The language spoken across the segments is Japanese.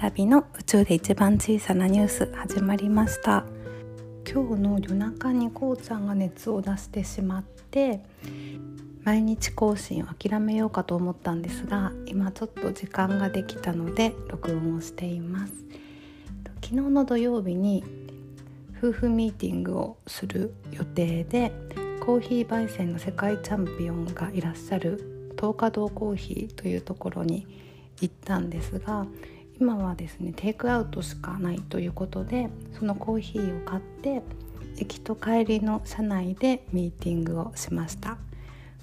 ラビの宇宙で一番小さなニュース始まりました。今日の夜中にこうちゃんが熱を出してしまって毎日更新を諦めようかと思ったんですが今ちょっと時間ができたので録音をしています。昨日の土曜日に夫婦ミーティングをする予定でコーヒー焙煎の世界チャンピオンがいらっしゃる東華堂コーヒーというところに行ったんですが今はですねテイクアウトしかないということでそのコーヒーを買って行きと帰りの車内でミーティングをしました。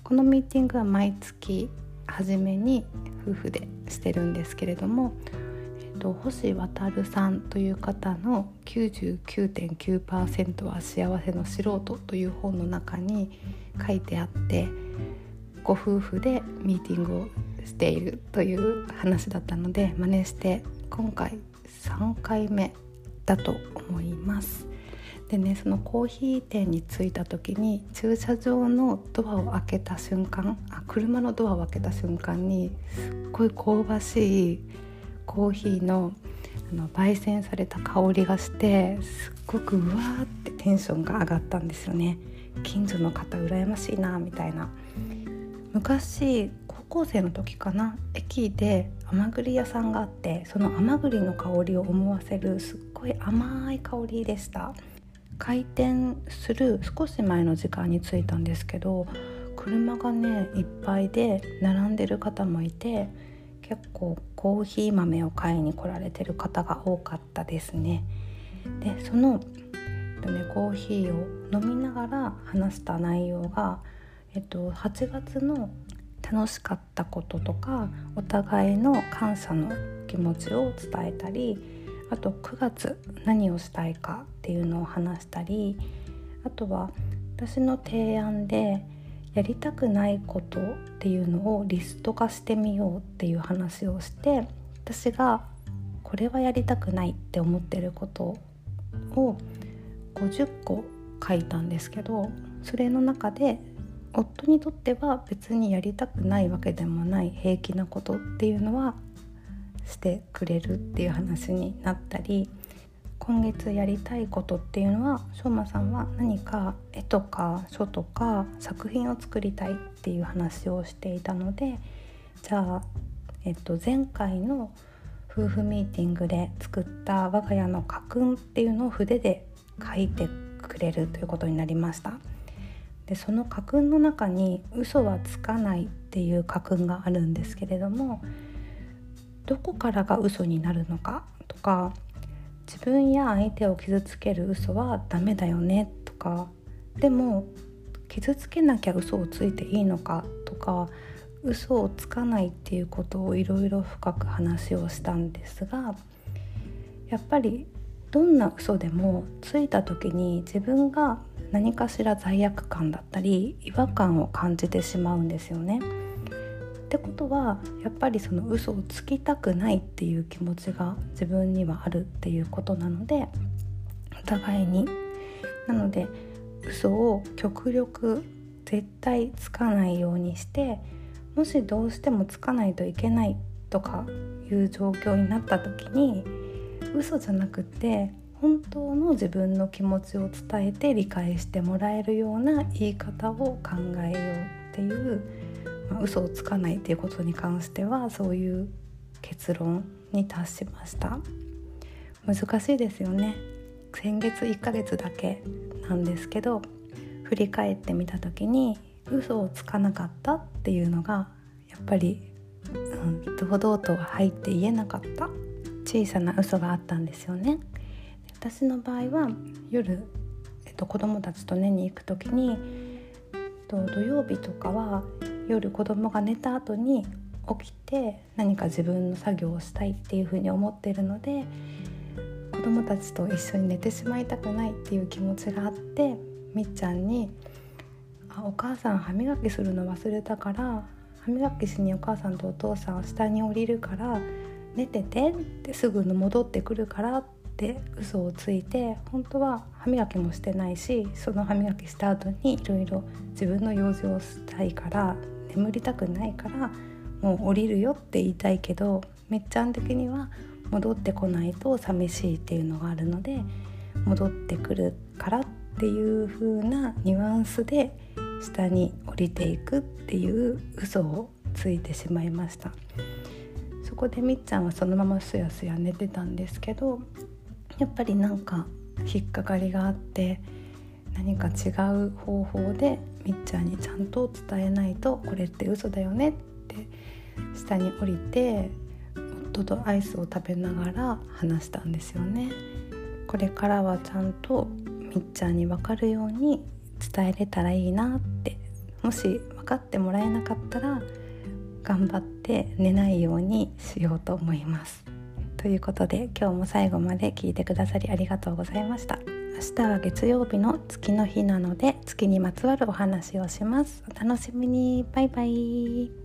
このミーティングは毎月初めに夫婦でしてるんですけれども、えっと、星渉さんという方の「99.9%は幸せの素人」という本の中に書いてあってご夫婦でミーティングをしているという話だったので真似して今回3回目だと思います。でねそのコーヒー店に着いた時に駐車場のドアを開けた瞬間あ車のドアを開けた瞬間にすっごい香ばしいコーヒーのあの焙煎された香りがしてすっごくうわーってテンションが上がったんですよね近所の方羨ましいなみたいな昔高校生の時かな駅で甘栗屋さんがあってその甘栗の香りを思わせるすっごい甘い香りでした。開店する少し前の時間に着いたんですけど車がねいっぱいで並んでる方もいて結構コーヒー豆を買いに来られてる方が多かったですね。でその、えっとね、コーヒーを飲みながら話した内容が、えっと、8月の楽しかったこととかお互いの感謝の気持ちを伝えたりあと9月何をしたいかっていうのを話したりあとは私の提案でやりたくないことっていうのをリスト化してみようっていう話をして私がこれはやりたくないって思ってることを50個書いたんですけどそれの中で夫にとっては別にやりたくないわけでもない平気なことっていうのはしてくれるっていう話になったり今月やりたいことっていうのはしょうまさんは何か絵とか書とか作品を作りたいっていう話をしていたのでじゃあ、えっと、前回の夫婦ミーティングで作った我が家の家訓っていうのを筆で書いてくれるということになりました。でその家訓の中に「嘘はつかない」っていう家訓があるんですけれどもどこからが嘘になるのかとか自分や相手を傷つける嘘はダメだよねとかでも傷つけなきゃ嘘をついていいのかとか嘘をつかないっていうことをいろいろ深く話をしたんですがやっぱりどんな嘘でもついた時に自分が何かしら罪悪感だったり違和感を感じてしまうんですよね。ってことはやっぱりその嘘をつきたくないっていう気持ちが自分にはあるっていうことなのでお互いになので嘘を極力絶対つかないようにしてもしどうしてもつかないといけないとかいう状況になった時に嘘じゃなくて本当の自分の気持ちを伝えて理解してもらえるような言い方を考えようっていうまあ、嘘をつかないっていうことに関してはそういう結論に達しました。難しいですよね。先月1ヶ月だけなんですけど振り返ってみた時に嘘をつかなかったっていうのがやっぱり、うん、堂々と入って言えなかった。小さな嘘があったんですよね。私の場合は夜、えっと、子供たちと寝に行く時に、えっと、土曜日とかは夜子供が寝た後に起きて何か自分の作業をしたいっていうふうに思っているので子供たちと一緒に寝てしまいたくないっていう気持ちがあってみっちゃんに「あお母さん歯磨きするの忘れたから歯磨きしにお母さんとお父さん下に降りるから寝てて」ってすぐ戻ってくるからって嘘をついて本当は歯磨きもしてないしその歯磨きした後にいろいろ自分の用事をしたいから眠りたくないからもう降りるよって言いたいけどめっちゃん的には戻ってこないと寂しいっていうのがあるので戻ってくるからっていう風なニュアンスで下に降りていくっていう嘘をついてしまいました。そこでみっちゃんはそのまますやすや寝てたんですけどやっぱりなんか引っかかりがあって何か違う方法でみっちゃんにちゃんと伝えないとこれって嘘だよねって下に降りて夫とアイスを食べながら話したんですよね。これからはちゃんとみっちゃんに分かるように伝えれたらいいなってもし分かってもらえなかったら頑張って寝ないようにしようと思います。ということで今日も最後まで聞いてくださりありがとうございました。明日は月曜日の月の日なので月にまつわるお話をします。お楽しみにバイバイ